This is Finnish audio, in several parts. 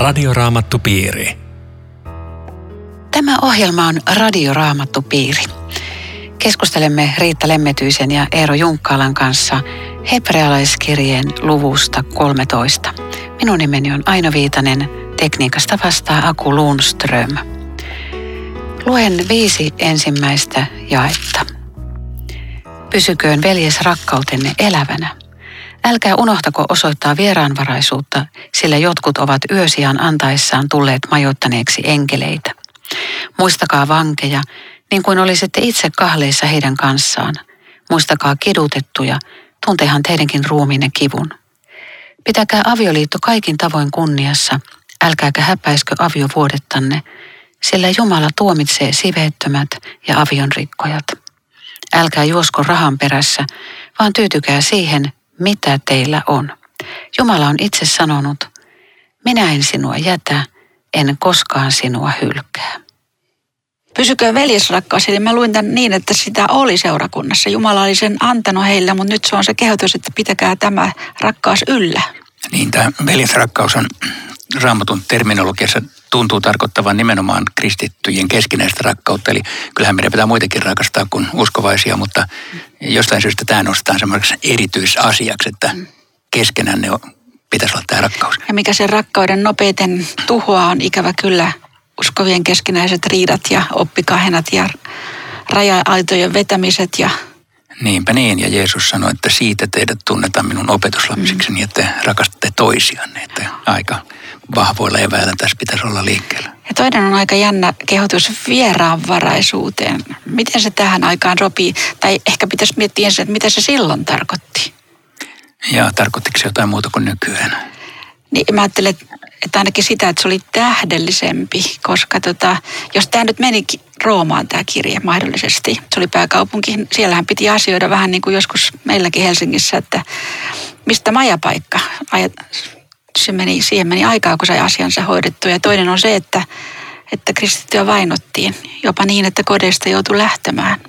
Radioraamattupiiri. Tämä ohjelma on Radioraamattupiiri. Keskustelemme Riitta Lemmetyisen ja Eero Junkkaalan kanssa hebrealaiskirjeen luvusta 13. Minun nimeni on Aino Viitanen, tekniikasta vastaa Aku Lundström. Luen viisi ensimmäistä jaetta. Pysyköön veljes rakkautenne elävänä. Älkää unohtako osoittaa vieraanvaraisuutta, sillä jotkut ovat yösiaan antaessaan tulleet majoittaneeksi enkeleitä. Muistakaa vankeja, niin kuin olisitte itse kahleissa heidän kanssaan. Muistakaa kidutettuja, tuntehan teidänkin ruumiinne kivun. Pitäkää avioliitto kaikin tavoin kunniassa, älkääkä häpäiskö aviovuodettanne, sillä Jumala tuomitsee siveettömät ja avionrikkojat. Älkää juosko rahan perässä, vaan tyytykää siihen, mitä teillä on. Jumala on itse sanonut, minä en sinua jätä, en koskaan sinua hylkää. Pysykö veljesrakkaus, eli mä luin tämän niin, että sitä oli seurakunnassa. Jumala oli sen antanut heille, mutta nyt se on se kehotus, että pitäkää tämä rakkaus yllä. Niin, tämä veljesrakkaus on raamatun terminologiassa tuntuu tarkoittavan nimenomaan kristittyjen keskinäistä rakkautta. Eli kyllähän meidän pitää muitakin rakastaa kuin uskovaisia, mutta jostain syystä tämä nostetaan semmoiseksi erityisasiaksi, että keskenään ne pitäisi olla tämä rakkaus. Ja mikä se rakkauden nopeiten tuhoaa on ikävä kyllä uskovien keskinäiset riidat ja oppikahenat ja raja-aitojen vetämiset ja Niinpä niin, ja Jeesus sanoi, että siitä teidät tunnetaan minun opetuslapsiksi, mm. niin että rakastatte toisianne. Että aika vahvoilla eväillä tässä pitäisi olla liikkeellä. Ja toinen on aika jännä kehotus vieraanvaraisuuteen. Miten se tähän aikaan sopii? Tai ehkä pitäisi miettiä ensin, että mitä se silloin tarkoitti. Ja tarkoittiko se jotain muuta kuin nykyään? Niin mä ajattelen, että ainakin sitä, että se oli tähdellisempi, koska tota, jos tämä nyt meni Roomaan tämä kirje mahdollisesti, se oli pääkaupunki, siellähän piti asioida vähän niin kuin joskus meilläkin Helsingissä, että mistä majapaikka. Se meni, siihen meni aikaa, kun sai asiansa hoidettu. Ja toinen on se, että, että kristittyä vainottiin jopa niin, että kodeista joutui lähtemään.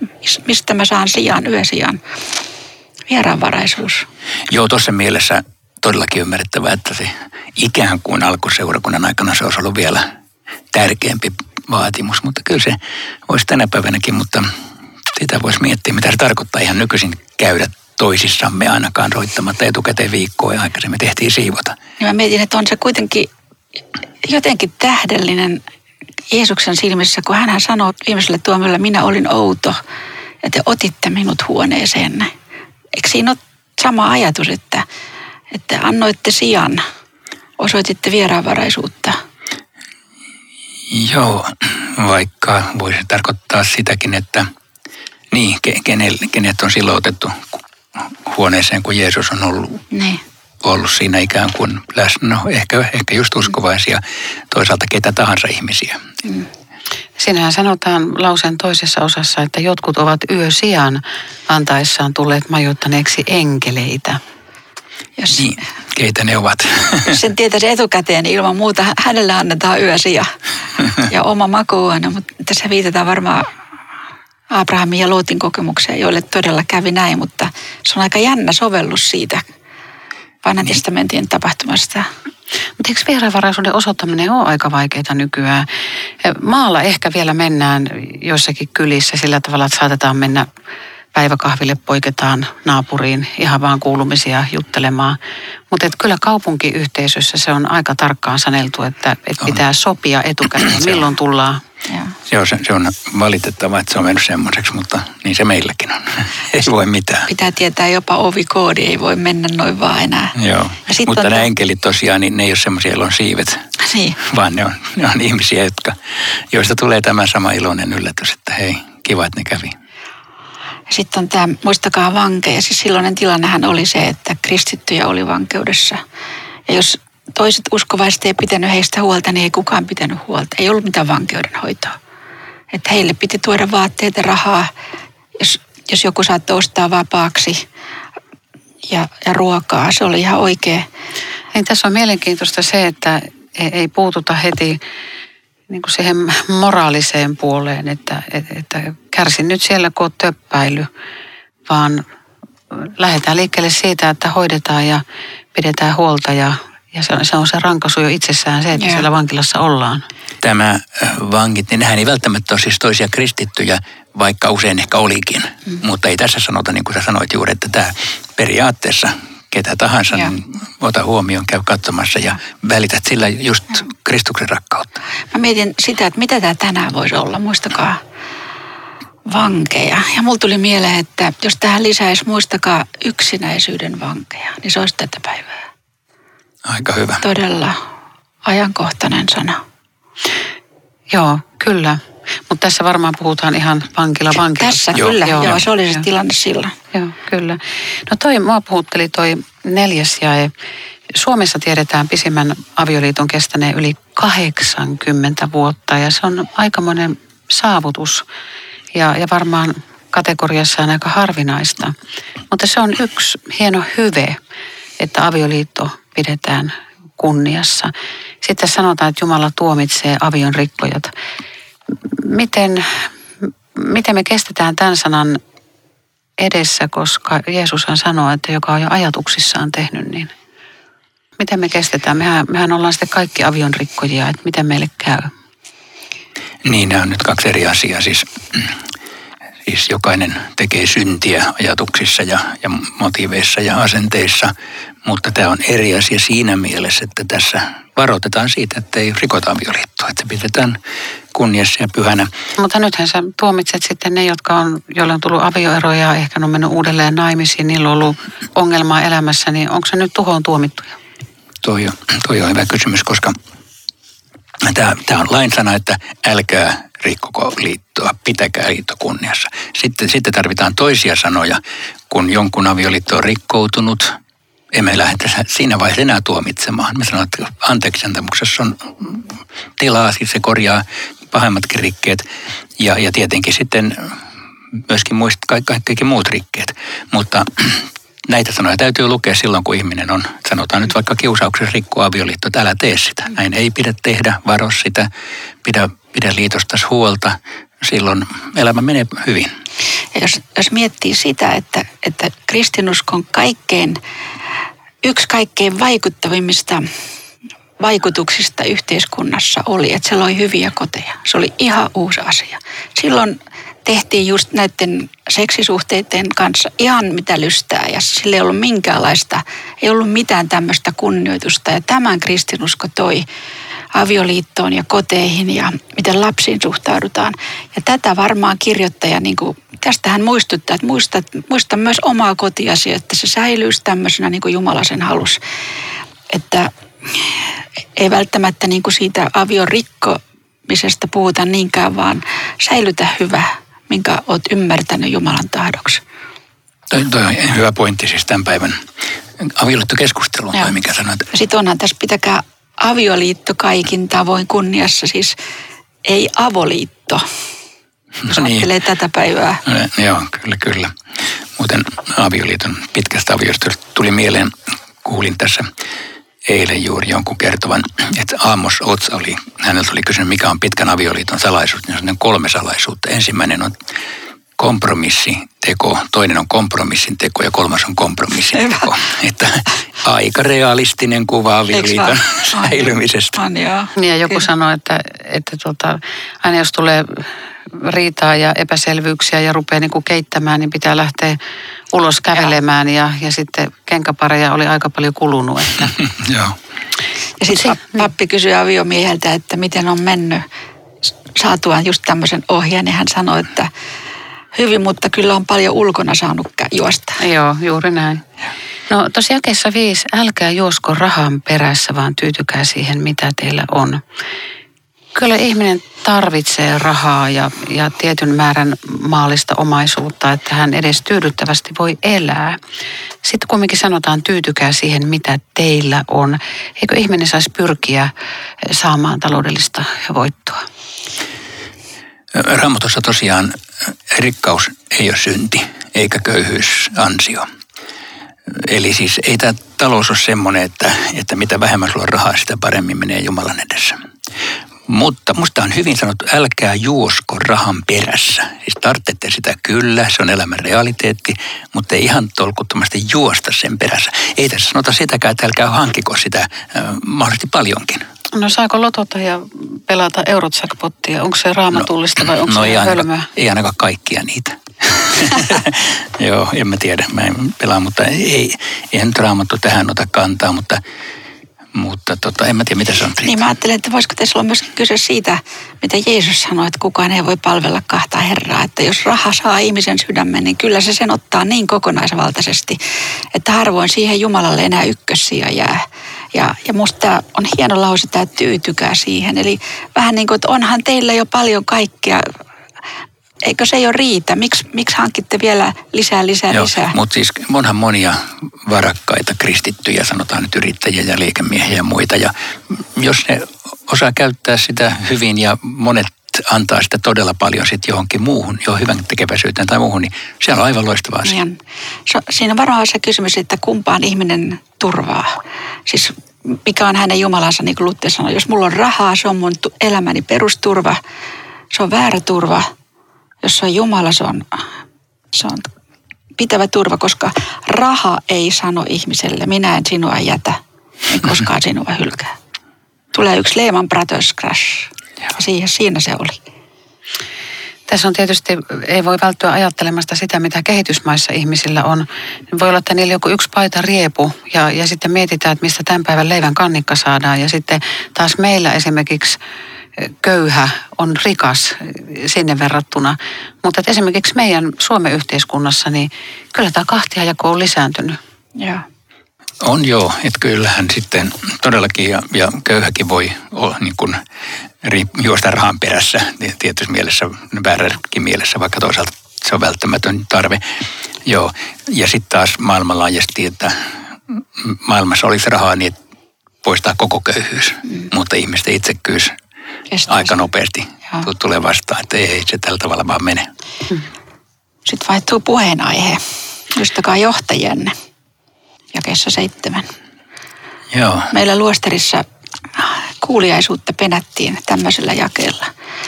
Mistä mä saan sijaan, yösijaan? Vieraanvaraisuus. Joo, tuossa mielessä todellakin ymmärrettävää, että se ikään kuin alkuseurakunnan aikana se olisi ollut vielä tärkeämpi vaatimus, mutta kyllä se voisi tänä päivänäkin, mutta sitä voisi miettiä, mitä se tarkoittaa ihan nykyisin käydä toisissamme ainakaan soittamatta etukäteen viikkoa ja aikaisemmin tehtiin siivota. Ja mä mietin, että on se kuitenkin jotenkin tähdellinen Jeesuksen silmissä, kun hän sanoo viimeiselle tuomiolle, minä olin outo ja te otitte minut huoneeseenne. Eikö siinä ole sama ajatus, että, että annoitte sijan, osoititte vieraanvaraisuutta? Joo, vaikka voisi tarkoittaa sitäkin, että niin, kenet on silloin otettu huoneeseen, kun Jeesus on ollut, niin. ollut siinä ikään kuin läsnä. No, ehkä, ehkä just uskovaisia, toisaalta ketä tahansa ihmisiä. Mm. Sinähän sanotaan lauseen toisessa osassa, että jotkut ovat yö sijaan antaessaan tulleet majoittaneeksi enkeleitä. Jos, niin, keitä ne ovat? Jos sen tietäisi etukäteen, niin ilman muuta hänelle annetaan yösiä ja oma makuuhuone, mutta tässä viitataan varmaan Abrahamin ja Lootin kokemukseen, joille todella kävi näin, mutta se on aika jännä sovellus siitä vanhan niin. testamentin tapahtumasta. Mutta eikö vieraanvaraisuuden osoittaminen ole aika vaikeaa nykyään? Maalla ehkä vielä mennään joissakin kylissä sillä tavalla, että saatetaan mennä päiväkahville poiketaan naapuriin ihan vaan kuulumisia juttelemaan. Mutta kyllä kaupunkiyhteisössä se on aika tarkkaan saneltu, että, että pitää sopia etukäteen, milloin tullaan. Se on, se on valitettavaa, että se on mennyt semmoiseksi, mutta niin se meilläkin on. ei voi mitään. Pitää tietää jopa ovikoodi, ei voi mennä noin vaan enää. Joo, mutta nämä enkelit tosiaan, niin ne ei ole semmoisia, joilla on siivet. Niin. Vaan ne on, ne on ihmisiä, jotka, joista tulee tämä sama iloinen yllätys, että hei, kiva, että ne kävi. Sitten on tämä, muistakaa vankeja. Siis silloinen tilannehän oli se, että kristittyjä oli vankeudessa. Ja jos toiset uskovaiset ei pitänyt heistä huolta, niin ei kukaan pitänyt huolta. Ei ollut mitään vankeudenhoitoa. Että heille piti tuoda vaatteita, rahaa, jos, jos joku saattoi ostaa vapaaksi ja, ja ruokaa. Se oli ihan oikea. Niin, tässä on mielenkiintoista se, että ei puututa heti niin kuin siihen moraaliseen puoleen, että, että kärsin nyt siellä, kun on töppäily, vaan lähdetään liikkeelle siitä, että hoidetaan ja pidetään huolta ja, Ja se on, se on se rankaisu jo itsessään se, että Joo. siellä vankilassa ollaan. Tämä vangit, niin nehän ei välttämättä ole siis toisia kristittyjä, vaikka usein ehkä olikin. Mm. Mutta ei tässä sanota, niin kuin sä sanoit juuri, että tämä periaatteessa ketä tahansa, Joo. niin ota huomioon, käy katsomassa ja välität sillä just Kristuksen rakkautta. Mä mietin sitä, että mitä tämä tänään voisi olla. Muistakaa vankeja. Ja mulla tuli mieleen, että jos tähän lisäisi muistakaa yksinäisyyden vankeja, niin se olisi tätä päivää. Aika hyvä. Todella ajankohtainen sana. Joo, kyllä. Mutta tässä varmaan puhutaan ihan vankila vankilassa. Tässä Joo, kyllä, joo, joo, se oli se joo. tilanne silloin. Joo, kyllä. No toi, mua puhutteli toi neljäs jae. Suomessa tiedetään pisimmän avioliiton kestäneen yli 80 vuotta ja se on aikamoinen saavutus ja, ja varmaan kategoriassaan aika harvinaista. Mutta se on yksi hieno hyve, että avioliitto pidetään kunniassa. Sitten sanotaan, että Jumala tuomitsee avion rikkojat. Miten, miten me kestetään tämän sanan edessä, koska Jeesushan sanoo, että joka on jo ajatuksissaan tehnyt, niin miten me kestetään? Mehän, mehän ollaan sitten kaikki avion rikkojia, että miten meille käy. Niin, nämä on nyt kaksi eri asiaa. Siis, siis jokainen tekee syntiä ajatuksissa ja, ja motiiveissa ja asenteissa, mutta tämä on eri asia siinä mielessä, että tässä varoitetaan siitä, että ei rikota avioliittoa, että se pidetään kunniassa ja pyhänä. Mutta nythän sä tuomitset sitten ne, jotka on, joille on tullut avioeroja ja ehkä ne on mennyt uudelleen naimisiin, niillä on ollut ongelmaa elämässä, niin onko se nyt tuhoon tuomittuja? Toi on, toi on hyvä kysymys, koska tämä, on lainsana, että älkää rikkoko liittoa, pitäkää liitto kunniassa. Sitten, sitten tarvitaan toisia sanoja, kun jonkun avioliitto on rikkoutunut, emme lähde siinä vaiheessa enää tuomitsemaan. Me sanotaan, että anteeksi antamuksessa on tilaa, siis se korjaa pahemmatkin rikkeet ja, ja tietenkin sitten myöskin muist, kaikki, kaikki muut rikkeet. Mutta näitä sanoja täytyy lukea silloin, kun ihminen on, sanotaan nyt vaikka kiusauksessa rikkoa avioliitto, että älä tee sitä. Näin ei pidä tehdä, varo sitä, pidä, pidä liitostas huolta. Silloin elämä menee hyvin. Ja jos, jos miettii sitä, että, että kristinuskon kaikkein, yksi kaikkein vaikuttavimmista vaikutuksista yhteiskunnassa oli, että se loi hyviä koteja. Se oli ihan uusi asia. Silloin tehtiin just näiden seksisuhteiden kanssa ihan mitä lystää ja sillä ei ollut minkäänlaista, ei ollut mitään tämmöistä kunnioitusta ja tämän kristinusko toi avioliittoon ja koteihin ja miten lapsiin suhtaudutaan. Ja tätä varmaan kirjoittaja, niin kuin, tästä hän muistuttaa, että muista, muista myös omaa kotiasi, että se säilyisi tämmöisenä niin kuin Jumala sen halus. Että ei välttämättä niin kuin siitä avion rikkomisesta puhuta niinkään, vaan säilytä hyvä, minkä olet ymmärtänyt Jumalan tahdoksi. Toi, toi on hyvä pointti siis tämän päivän avioliittokeskusteluun, Joo. tai mikä sanoit. Sitten onhan tässä pitäkää avioliitto kaikin tavoin kunniassa, siis ei avoliitto. No niin. ajattelee tätä päivää. No, Joo, kyllä, kyllä. Muuten avioliiton pitkästä aviosta tuli mieleen, kuulin tässä eilen juuri jonkun kertovan, että Amos Ots oli, häneltä oli kysynyt, mikä on pitkän avioliiton salaisuus, niin on kolme salaisuutta. Ensimmäinen on kompromissiteko, toinen on kompromissin teko ja kolmas on kompromissin Hyvä. teko. Että aika realistinen kuva avioliiton säilymisestä. On joo. Niin ja joku Kyllä. sanoi, että, että tota, aina jos tulee riitaa ja epäselvyyksiä ja rupeaa niin kuin keittämään, niin pitää lähteä ulos kävelemään ja, ja sitten kenkäpareja oli aika paljon kulunut. Että, Joo. Ja sitten pappi kysyi aviomieheltä, että miten on mennyt saatuaan just tämmöisen ohjeen, niin hän sanoi, että hyvin, mutta kyllä on paljon ulkona saanut juosta. Joo, juuri näin. No tosiaan jakeessa viisi, älkää juosko rahan perässä, vaan tyytykää siihen, mitä teillä on. Kyllä ihminen tarvitsee rahaa ja, ja tietyn määrän maallista omaisuutta, että hän edes tyydyttävästi voi elää. Sitten kumminkin sanotaan, tyytykää siihen, mitä teillä on. Eikö ihminen saisi pyrkiä saamaan taloudellista voittoa? Raamatussa tosiaan rikkaus ei ole synti, eikä köyhyys ansio. Eli siis ei tämä talous ole semmoinen, että, että mitä vähemmän sulla rahaa, sitä paremmin menee Jumalan edessä. Mutta musta on hyvin sanottu, älkää juosko rahan perässä. Siis tarvitsette sitä kyllä, se on elämän realiteetti, mutta ei ihan tolkuttomasti juosta sen perässä. Ei tässä sanota sitäkään, että älkää hankiko sitä äh, mahdollisesti paljonkin. No saako lotota ja pelata eurotsackpottia? Onko se raamatullista vai onko no se ei hölmöä? ainakaan, ei ainakaan kaikkia niitä. Joo, en mä tiedä, mä en pelaa, mutta ei, nyt raamattu tähän ota kantaa, mutta, mutta tota, en mä tiedä, mitä on. Niin mä ajattelen, että voisiko tässä olla myös kyse siitä, mitä Jeesus sanoi, että kukaan ei voi palvella kahta Herraa. Että jos raha saa ihmisen sydämen, niin kyllä se sen ottaa niin kokonaisvaltaisesti, että harvoin siihen Jumalalle enää ykkössiä jää. Ja, ja musta on hieno lause, tämä tyytykää siihen. Eli vähän niin kuin, että onhan teillä jo paljon kaikkea, eikö se jo riitä? Miks, miksi hankitte vielä lisää, lisää, Joo, lisää? mutta siis onhan monia varakkaita kristittyjä, sanotaan nyt yrittäjiä ja liikemiehiä ja muita. Ja jos ne osaa käyttää sitä hyvin ja monet antaa sitä todella paljon sitten johonkin muuhun, jo hyvän tekeväisyyteen tai muuhun, niin siellä on aivan loistava asia. Niin. So, siinä on varmaan se kysymys, että kumpaan ihminen turvaa. Siis mikä on hänen Jumalansa, niin kuin Lutte sanoi. Jos mulla on rahaa, se on mun elämäni perusturva. Se on väärä turva. Jos se on Jumala, se on, se on pitävä turva, koska raha ei sano ihmiselle, minä en sinua jätä, en koskaan sinua hylkää. Tulee yksi Lehman Brothers crash. Siihen, siinä se oli. Tässä on tietysti, ei voi välttyä ajattelemasta sitä, mitä kehitysmaissa ihmisillä on. Voi olla, että niillä joku yksi paita riepu ja, ja sitten mietitään, että mistä tämän päivän leivän kannikka saadaan. Ja sitten taas meillä esimerkiksi köyhä on rikas sinne verrattuna. Mutta että esimerkiksi meidän Suomen yhteiskunnassa, niin kyllä tämä kahtiajako on lisääntynyt. Joo. On joo, että kyllähän sitten todellakin ja, ja köyhäkin voi olla niin kuin juosta rahan perässä tietysti mielessä, vääränkin mielessä, vaikka toisaalta se on välttämätön tarve. Joo, ja sitten taas maailmanlaajuisesti, että maailmassa olisi rahaa niin, että poistaa koko köyhyys, mm. mutta ihmisten itsekkyys Kestää aika nopeasti Joo. tulee vastaan, että ei se tällä tavalla vaan mene. Sitten vaihtuu puheenaihe. Ystäkää johtajienne. Jakeessa seitsemän. Joo, Meillä luostarissa kuuliaisuutta penättiin tämmöisellä jakeella.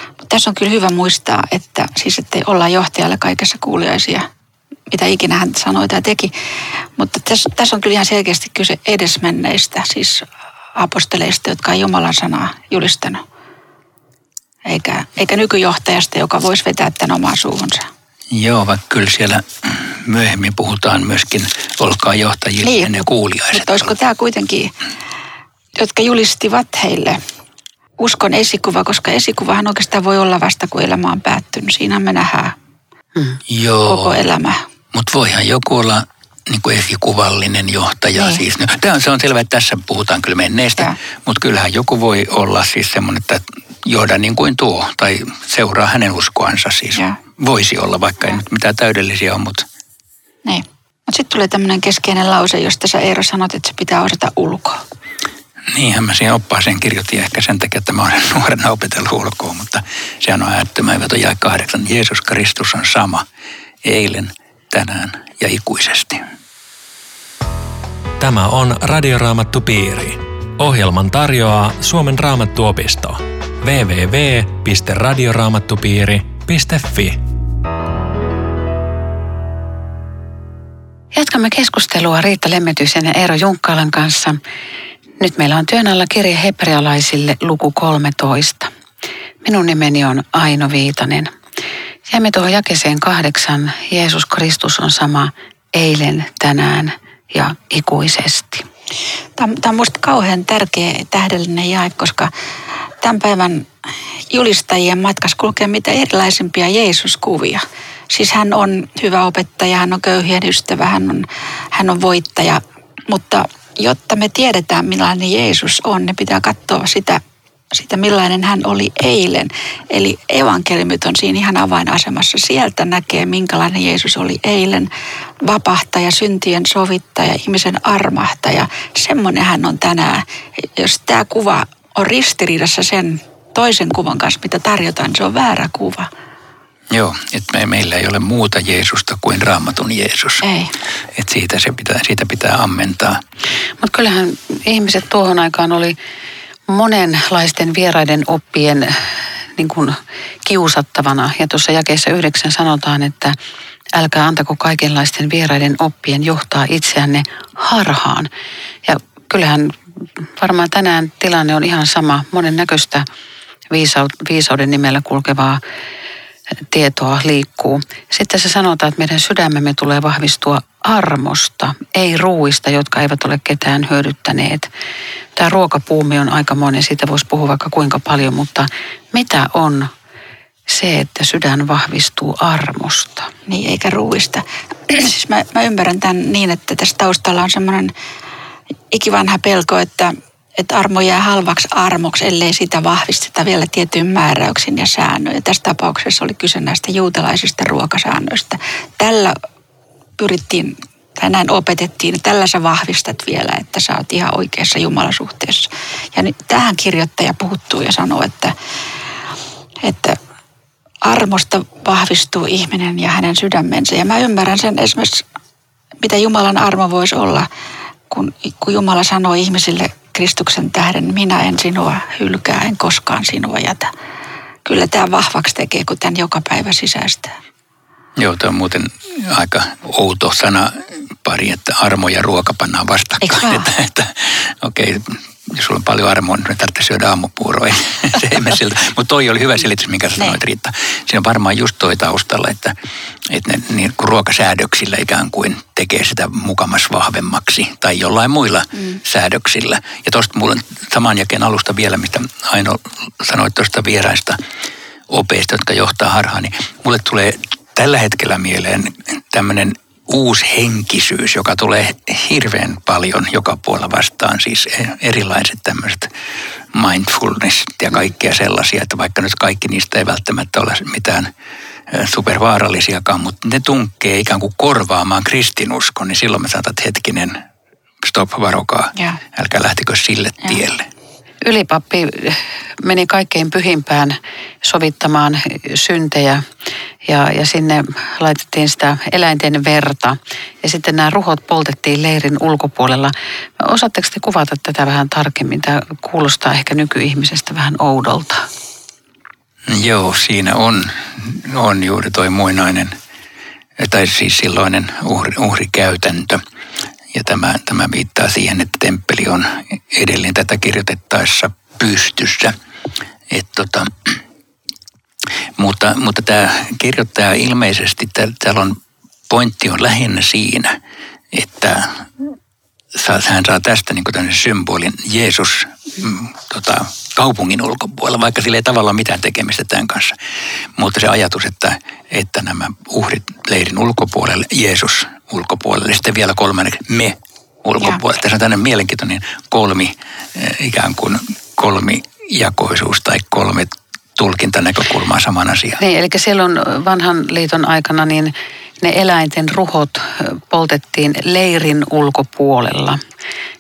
Mutta tässä on kyllä hyvä muistaa, että siis ettei olla johtajalle kaikessa kuuliaisia, mitä ikinä hän sanoi tai teki. Mutta tässä, tässä on kyllä ihan selkeästi kyse edesmenneistä, siis aposteleista, jotka on Jumalan sanaa julistanut. Eikä, eikä nykyjohtajasta, joka voisi vetää tämän omaan suuhunsa. joo, vaikka kyllä siellä myöhemmin puhutaan myöskin olkaa johtajille niin. ennen kuuliaiset. Mutta olisiko tämä kuitenkin, jotka julistivat heille uskon esikuva, koska esikuvahan oikeastaan voi olla vasta, kun elämä on päättynyt. Siinä me nähdään Joo. koko elämä. Mutta voihan joku olla niin kuin esikuvallinen johtaja. Niin. Siis, no, tämä on, se on selvä, että tässä puhutaan kyllä menneestä, mutta kyllähän joku voi olla siis semmoinen, että johda niin kuin tuo tai seuraa hänen uskoansa siis. Joo. Voisi olla, vaikka ei nyt mitään täydellisiä ole, mutta Niin. Mutta sitten tulee tämmöinen keskeinen lause, josta sä Eero sanot, että se pitää osata ulkoa. niinhän mä siihen oppaaseen kirjoitin ehkä sen takia, että mä olen nuorena opetellut ulkoa, mutta sehän on äärettömän hyvä jae kahdeksan. Jeesus Kristus on sama eilen, tänään ja ikuisesti. Tämä on Radioraamattu Piiri. Ohjelman tarjoaa Suomen raamattuopisto. www.radioraamattupiiri.fi Jatkamme keskustelua Riitta Lemmetyisen ja Eero Junkkaalan kanssa. Nyt meillä on työn alla kirje hebrealaisille luku 13. Minun nimeni on Aino Viitanen. Jäämme tuohon jakeseen kahdeksan. Jeesus Kristus on sama eilen, tänään ja ikuisesti. Tämä on, minusta kauhean tärkeä tähdellinen jae, koska tämän päivän julistajien matkassa kulkee mitä erilaisimpia Jeesus-kuvia. Siis hän on hyvä opettaja, hän on köyhien ystävä, hän on, hän on voittaja. Mutta jotta me tiedetään millainen Jeesus on, ne pitää katsoa sitä, sitä millainen hän oli eilen. Eli evankeliumit on siinä ihan avainasemassa. Sieltä näkee, minkälainen Jeesus oli eilen. Vapahtaja, syntien sovittaja, ihmisen armahtaja. Semmoinen hän on tänään. Jos tämä kuva on ristiriidassa sen toisen kuvan kanssa, mitä tarjotaan, niin se on väärä kuva. Joo, että me, meillä ei ole muuta Jeesusta kuin raamatun Jeesus. Ei. Että siitä, se pitää, siitä pitää ammentaa. Mutta kyllähän ihmiset tuohon aikaan oli monenlaisten vieraiden oppien niin kuin kiusattavana. Ja tuossa jakeessa yhdeksän sanotaan, että älkää antako kaikenlaisten vieraiden oppien johtaa itseänne harhaan. Ja kyllähän varmaan tänään tilanne on ihan sama. Monen näköistä viisauden nimellä kulkevaa tietoa liikkuu. Sitten se sanotaan, että meidän sydämemme tulee vahvistua armosta, ei ruuista, jotka eivät ole ketään hyödyttäneet. Tämä ruokapuumi on aika monen, siitä voisi puhua vaikka kuinka paljon, mutta mitä on se, että sydän vahvistuu armosta? Niin, eikä ruuista. siis mä, mä ymmärrän tämän niin, että tässä taustalla on semmoinen ikivanha pelko, että että armo jää halvaksi armoksi, ellei sitä vahvisteta vielä tietyin määräyksin ja säännöin. Tässä tapauksessa oli kyse näistä juutalaisista ruokasäännöistä. Tällä pyrittiin, tai näin opetettiin, että tällä sä vahvistat vielä, että sä oot ihan oikeassa Jumalasuhteessa. Ja nyt tähän kirjoittaja puhuttuu ja sanoo, että, että armosta vahvistuu ihminen ja hänen sydämensä. Ja mä ymmärrän sen esimerkiksi, mitä Jumalan armo voisi olla, kun, kun Jumala sanoo ihmisille – Kristuksen tähden minä en sinua hylkää, en koskaan sinua jätä. Kyllä tämä vahvaksi tekee, kun tämän joka päivä sisäistää. Joo, tämä on muuten aika outo sana pari, että armo ja ruoka pannaan vastakkain. Että, että, okei, okay, jos sulla on paljon armoa, niin tarvitsee syödä aamupuuroja. se ei siltä. Mutta toi oli hyvä selitys, minkä sä sanoit, Riitta. Siinä on varmaan just toi taustalla, että, että ne niin kuin ruokasäädöksillä ikään kuin tekee sitä mukamas vahvemmaksi tai jollain muilla mm. säädöksillä. Ja tuosta mulla saman jakeen alusta vielä, mistä Aino sanoit tuosta vieraista opeista, jotka johtaa harhaan, niin mulle tulee tällä hetkellä mieleen tämmöinen uusi henkisyys, joka tulee hirveän paljon joka puolella vastaan. Siis erilaiset tämmöiset mindfulness ja kaikkea sellaisia, että vaikka nyt kaikki niistä ei välttämättä ole mitään supervaarallisiakaan, mutta ne tunkee ikään kuin korvaamaan kristinuskon, niin silloin me sanotaan, että hetkinen, stop, varokaa, ja. älkää lähtikö sille tielle. Ylipappi meni kaikkein pyhimpään sovittamaan syntejä ja, ja sinne laitettiin sitä eläinten verta. Ja sitten nämä ruhot poltettiin leirin ulkopuolella. Osaatteko te kuvata tätä vähän tarkemmin? Tämä kuulostaa ehkä nykyihmisestä vähän oudolta. Joo, siinä on, on juuri toi muinainen, tai siis silloinen uhri, uhrikäytäntö. Ja tämä, tämä viittaa siihen, että temppeli on edelleen tätä kirjoitettaessa pystyssä. Et tota, mutta, mutta tämä kirjoittaja ilmeisesti, täällä on pointti on lähinnä siinä, että hän saa tästä niin kuin symbolin Jeesus mm, tota, kaupungin ulkopuolella, vaikka sillä ei tavallaan mitään tekemistä tämän kanssa. Mutta se ajatus, että, että nämä uhrit leirin ulkopuolelle, Jeesus ulkopuolelle, sitten vielä kolmanneksi me ulkopuolelle. Tässä on tämmöinen mielenkiintoinen kolmi, eh, ikään kuin kolmijakoisuus tai kolme tulkintanäkökulmaa saman asiaan. Niin, eli siellä on vanhan liiton aikana niin ne eläinten ruhot poltettiin leirin ulkopuolella.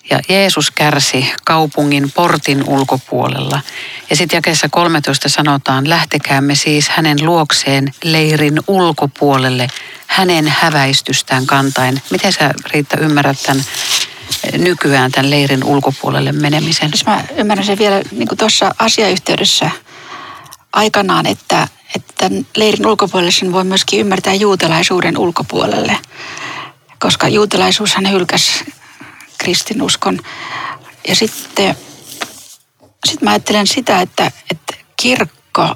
Ja Jeesus kärsi kaupungin portin ulkopuolella. Ja sitten jakeessa 13 sanotaan, lähtekäämme siis hänen luokseen leirin ulkopuolelle, hänen häväistystään kantain. Miten sä Riitta ymmärrät tämän nykyään tämän leirin ulkopuolelle menemisen? Jos mä ymmärrän sen vielä niin tuossa asiayhteydessä aikanaan, että, että leirin ulkopuolelle sen voi myöskin ymmärtää juutalaisuuden ulkopuolelle, koska juutalaisuushan hylkäsi kristinuskon. Ja sitten sit mä ajattelen sitä, että, että kirkko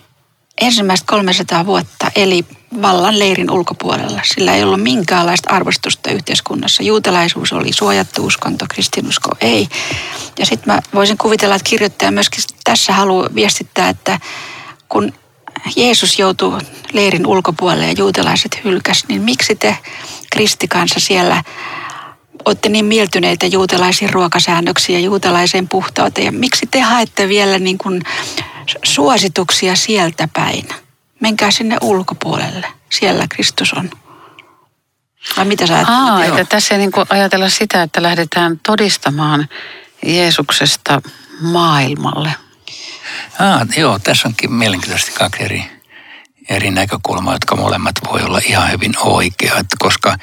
ensimmäistä 300 vuotta eli vallan leirin ulkopuolella. Sillä ei ollut minkäänlaista arvostusta yhteiskunnassa. Juutalaisuus oli suojattu uskonto, kristinusko ei. Ja sitten mä voisin kuvitella, että kirjoittaja myöskin tässä haluaa viestittää, että kun Jeesus joutui leirin ulkopuolelle ja juutalaiset hylkäs, niin miksi te kristikansa siellä olette niin mieltyneitä juutalaisiin ruokasäännöksiin ja juutalaiseen puhtauteen. Ja miksi te haette vielä niin kuin suosituksia sieltä päin? Menkää sinne ulkopuolelle. Siellä Kristus on. Vai mitä sä Aa, että tässä ei niin kuin ajatella sitä, että lähdetään todistamaan Jeesuksesta maailmalle. Aa, joo, tässä onkin mielenkiintoisesti kaksi eri, eri näkökulmaa, jotka molemmat voi olla ihan hyvin oikeat, koska,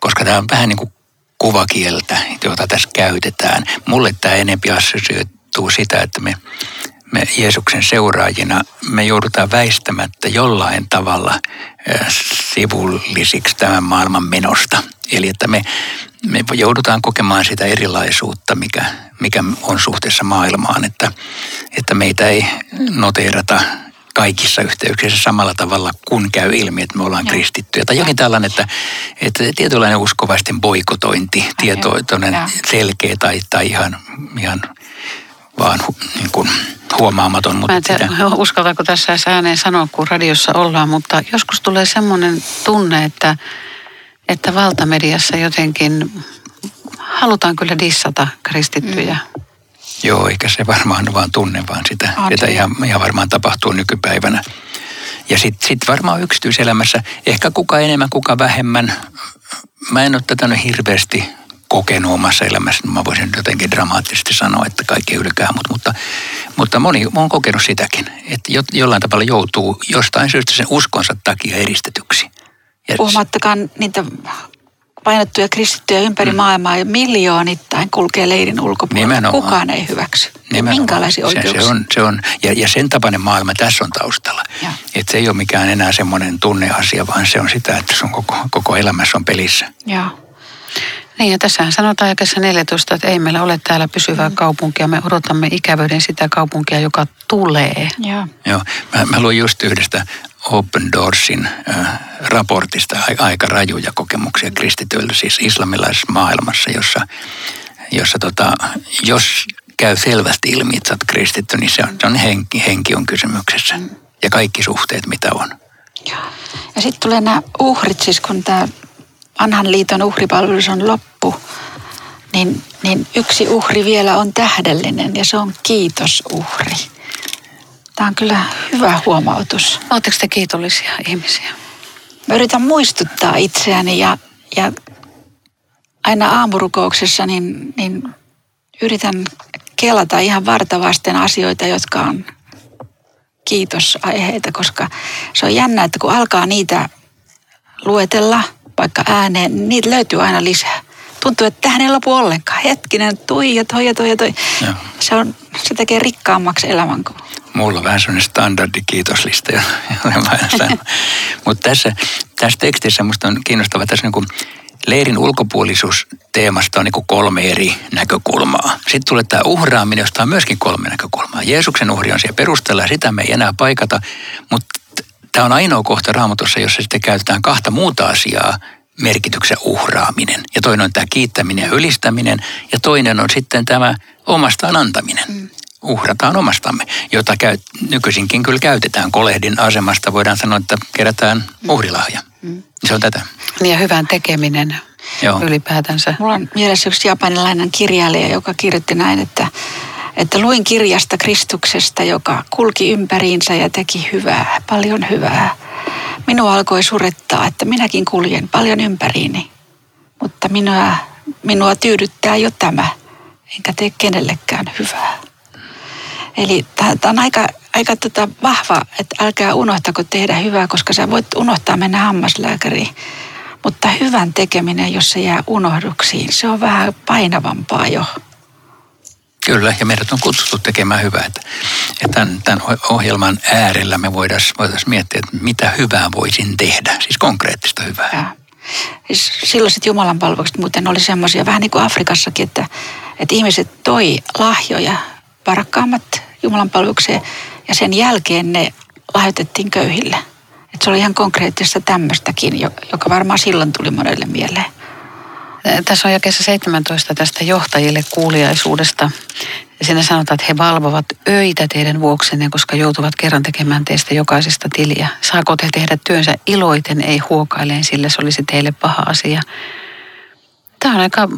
koska tämä on vähän niin kuin kuvakieltä, jota tässä käytetään. Mulle tämä enempi tarkoittuu sitä, että me, me Jeesuksen seuraajina, me joudutaan väistämättä jollain tavalla sivullisiksi tämän maailman menosta. Eli että me, me joudutaan kokemaan sitä erilaisuutta, mikä, mikä on suhteessa maailmaan, että, että meitä ei noteerata kaikissa yhteyksissä samalla tavalla, kun käy ilmi, että me ollaan ja. kristittyjä. Tai jokin tällainen, että, että tietynlainen uskovaisten boikotointi, tietoinen selkeä tai, tai ihan, ihan vaan niin kuin huomaamaton. Mutta Mä en tiedä, sitä... uskaltaako tässä ääneen sanoa, kun radiossa ollaan, mutta joskus tulee semmoinen tunne, että, että valtamediassa jotenkin halutaan kyllä dissata kristittyjä. Mm. Joo, eikä se varmaan vaan tunne, vaan sitä, sitä ihan, ihan varmaan tapahtuu nykypäivänä. Ja sitten sit varmaan yksityiselämässä, ehkä kuka enemmän, kuka vähemmän. Mä en ole tätä nyt hirveästi kokenut omassa elämässä. Mä voisin jotenkin dramaattisesti sanoa, että kaikki ylkää, mutta, mutta, mutta moni on kokenut sitäkin, että jollain tavalla joutuu jostain syystä sen uskonsa takia eristetyksi. Puhumattakaan niitä painettuja kristittyjä ympäri mm. maailmaa ja miljoonittain kulkee leirin ulkopuolella. Nimenomaan. Kukaan ei hyväksy. Nimenomaan. Minkälaisia oikeuksia? Se, se on, se on, ja, ja sen tapainen maailma tässä on taustalla. Että se ei ole mikään enää semmoinen tunneasia, vaan se on sitä, että sun koko, koko elämässä on pelissä. Joo. Niin ja tässähän sanotaan jakessa 14, että ei meillä ole täällä pysyvää mm. kaupunkia. Me odotamme ikävöiden sitä kaupunkia, joka tulee. Joo. Joo. Mä, mä luin just yhdestä Open Doorsin äh, raportista aika rajuja kokemuksia kristityillä, siis islamilaisessa maailmassa, jossa, jossa tota, jos käy selvästi ilmi, että olet kristitty, niin se on, se on henki, henki on kysymyksessä. Ja kaikki suhteet, mitä on. Ja sitten tulee nämä uhrit, siis kun tämä vanhan liiton uhripalvelus on loppu, niin, niin yksi uhri vielä on tähdellinen ja se on kiitosuhri. Tämä on kyllä hyvä huomautus. Oletteko te kiitollisia ihmisiä? Mä yritän muistuttaa itseäni ja, ja aina aamurukouksessa niin, niin yritän kelata ihan vartavasten asioita, jotka on kiitosaiheita, koska se on jännä, että kun alkaa niitä luetella vaikka ääneen, niin niitä löytyy aina lisää. Tuntuu, että tähän ei lopu ollenkaan. Hetkinen, toi ja toi ja toi ja toi. Se, on, se tekee rikkaammaksi elämän kuin mulla on vähän sellainen standardi kiitoslista, Mutta tässä, tässä tekstissä minusta on kiinnostavaa, tässä niin kuin leirin ulkopuolisuus teemasta on niin kuin kolme eri näkökulmaa. Sitten tulee tämä uhraaminen, josta on myöskin kolme näkökulmaa. Jeesuksen uhri on siellä perusteella ja sitä me ei enää paikata, mutta tämä on ainoa kohta raamatussa, jossa sitten käytetään kahta muuta asiaa merkityksen uhraaminen. Ja toinen on tämä kiittäminen ja ylistäminen ja toinen on sitten tämä omastaan antaminen. Mm uhrataan omastamme, jota käy, nykyisinkin kyllä käytetään kolehdin asemasta. Voidaan sanoa, että kerätään uhrilahja. Mm. Se on tätä. Niin ja hyvän tekeminen Joo. ylipäätänsä. Mulla on mielessä yksi japanilainen kirjailija, joka kirjoitti näin, että, että luin kirjasta Kristuksesta, joka kulki ympäriinsä ja teki hyvää, paljon hyvää. Minua alkoi surettaa, että minäkin kuljen paljon ympäriini, mutta minua, minua tyydyttää jo tämä, enkä tee kenellekään hyvää. Eli tämä on aika, aika tota vahva, että älkää unohtako tehdä hyvää, koska sä voit unohtaa mennä hammaslääkäriin. Mutta hyvän tekeminen, jos se jää unohduksiin, se on vähän painavampaa jo. Kyllä, ja meidät on kutsuttu tekemään hyvää. Että, että tämän, tämän ohjelman äärellä me voitaisiin voitais miettiä, että mitä hyvää voisin tehdä, siis konkreettista hyvää. Ja. Siis silloiset Jumalan palvelukset muuten oli semmoisia, vähän niin kuin Afrikassakin, että, että ihmiset toi lahjoja varakkaammat Jumalan palvelukseen ja sen jälkeen ne lahjoitettiin köyhille. Et se oli ihan konkreettista tämmöistäkin, joka varmaan silloin tuli monelle mieleen. Tässä on jakeessa 17 tästä johtajille kuuliaisuudesta. Siinä sanotaan, että he valvovat öitä teidän vuoksenne, koska joutuvat kerran tekemään teistä jokaisesta tiliä. Saako te tehdä työnsä iloiten, ei huokaileen, sillä se olisi teille paha asia. Tämä on aika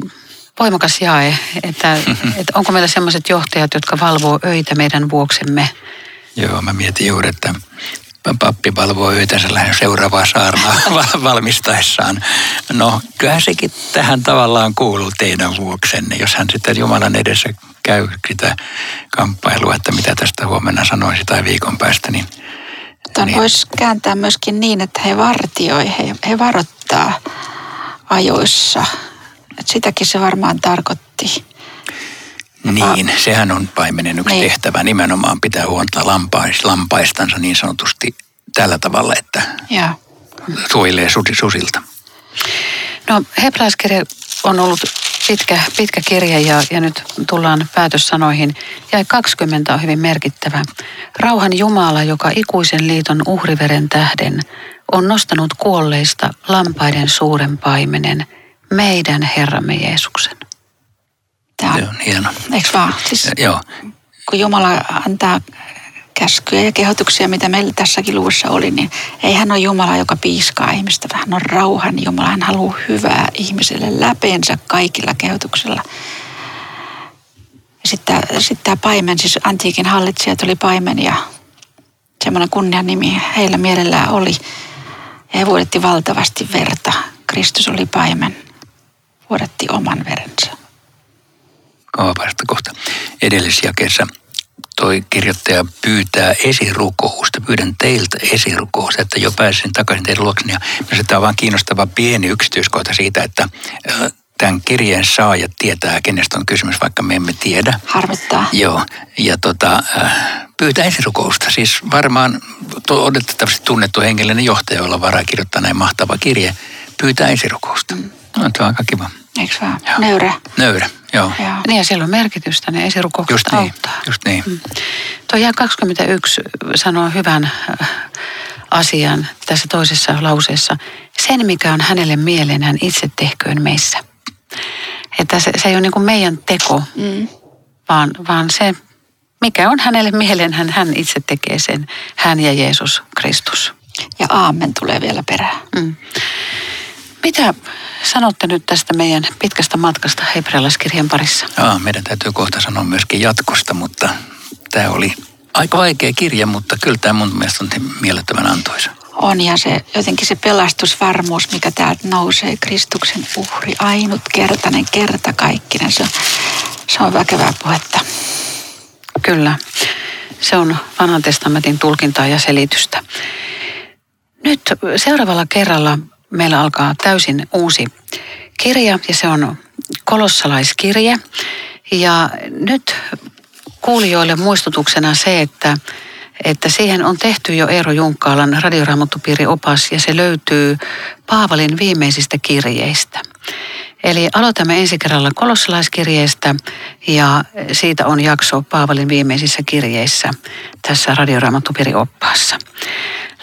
voimakas jae, että, että onko meillä sellaiset johtajat, jotka valvoo öitä meidän vuoksemme? Joo, mä mietin juuri, että pappi valvoo öitänsä lähden seuraavaa saarnaa valmistaessaan. No, kyllähän sekin tähän tavallaan kuuluu teidän vuoksenne, jos hän sitten Jumalan edessä käy sitä kamppailua, että mitä tästä huomenna sanoisi tai viikon päästä, niin... Tuon niin. voisi kääntää myöskin niin, että he vartioi, he, he varoittaa ajoissa – että sitäkin se varmaan tarkoitti. Niin, sehän on paimenen yksi Niin. tehtävä. Nimenomaan pitää huolta lampais, lampaistansa niin sanotusti tällä tavalla, että Joo. suojelee susi- susilta. No hebrealaiskirja on ollut pitkä, pitkä kirja ja, ja nyt tullaan päätössanoihin. Ja 20 on hyvin merkittävä. Rauhan Jumala, joka ikuisen liiton uhriveren tähden on nostanut kuolleista lampaiden suuren paimenen, meidän Herramme Jeesuksen. Tämä on, on hieno. eikö vaan? Siis Ja, joo, kun Jumala antaa käskyjä ja kehotuksia, mitä meillä tässäkin luvussa oli, niin ei hän ole Jumala, joka piiskaa ihmistä, vaan hän on rauhan Jumala. Hän haluaa hyvää ihmiselle läpeensä kaikilla kehotuksilla. Sitten sitten tämä paimen, siis antiikin hallitsijat oli paimen ja semmoinen kunnian nimi heillä mielellään oli. Ja he vuodetti valtavasti verta. Kristus oli paimen, vuodetti oman verensä. Kaupasta kohta. Edellisjakeessa toi kirjoittaja pyytää esirukousta. Pyydän teiltä esirukousta, että jo pääsen takaisin teidän luokseni. Ja tämä on vaan kiinnostava pieni yksityiskohta siitä, että tämän kirjeen saajat tietää, kenestä on kysymys, vaikka me emme tiedä. Harmittaa. Joo, ja tota, pyytää esirukousta. Siis varmaan odotettavasti tunnettu hengellinen johtaja, jolla varaa kirjoittaa näin mahtava kirje, pyytää esirukousta. No, se on aika kiva. Eikö vaan? Joo. Nöyrä. Nöyrä, joo. Joo. Niin ja siellä on merkitystä, ne esirukoukset Just niin, auttaa. just niin. Tuo jää 21 sanoo hyvän äh, asian tässä toisessa lauseessa. Sen, mikä on hänelle mieleen, hän itse tehköön meissä. Että se, se ei ole niin kuin meidän teko, Mm. vaan, vaan se, mikä on hänelle mieleen, hän, hän itse tekee sen. Hän ja Jeesus Kristus. Ja aamen tulee vielä perään. Mm. Mitä sanotte nyt tästä meidän pitkästä matkasta hebrealaiskirjan parissa? Aa, meidän täytyy kohta sanoa myöskin jatkosta, mutta tämä oli aika vaikea kirja, mutta kyllä tämä mun mielestä on mielettömän antoisa. On ja se, jotenkin se pelastusvarmuus, mikä täältä nousee, Kristuksen uhri, ainutkertainen, kertakaikkinen, se, on- se on väkevää puhetta. Kyllä. Se on vanhan testamentin tulkintaa ja selitystä. Nyt seuraavalla kerralla meillä alkaa täysin uusi kirja ja se on kolossalaiskirje. Ja nyt kuulijoille muistutuksena se, että, että siihen on tehty jo Eero Junkkaalan radioraamattupiiriopas ja se löytyy Paavalin viimeisistä kirjeistä. Eli aloitamme ensi kerralla kolossalaiskirjeestä ja siitä on jakso Paavalin viimeisissä kirjeissä tässä radioraamattupiirioppaassa.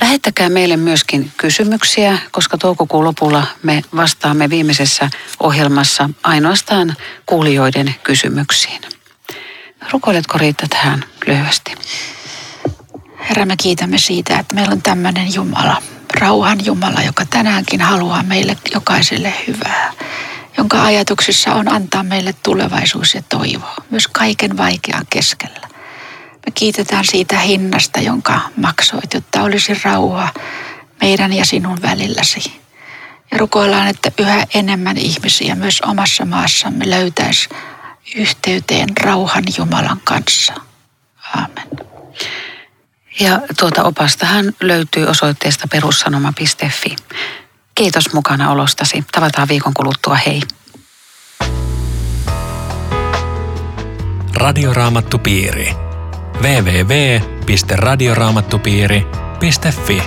Lähettäkää meille myöskin kysymyksiä, koska toukokuun lopulla me vastaamme viimeisessä ohjelmassa ainoastaan kuulijoiden kysymyksiin. Rukoiletko Riitta tähän lyhyesti? Herra, me kiitämme siitä, että meillä on tämmöinen Jumala, rauhan Jumala, joka tänäänkin haluaa meille jokaiselle hyvää, jonka ajatuksissa on antaa meille tulevaisuus ja toivo, myös kaiken vaikean keskellä. Me kiitetään siitä hinnasta, jonka maksoit, jotta olisi rauha meidän ja sinun välilläsi. Ja rukoillaan, että yhä enemmän ihmisiä myös omassa maassamme löytäisi yhteyteen rauhan Jumalan kanssa. Amen. Ja tuota opastahan löytyy osoitteesta perussanoma.fi. Kiitos mukana olostasi. Tavataan viikon kuluttua. Hei. Radioraamattupiiri. www.radioraamattupiiri.fi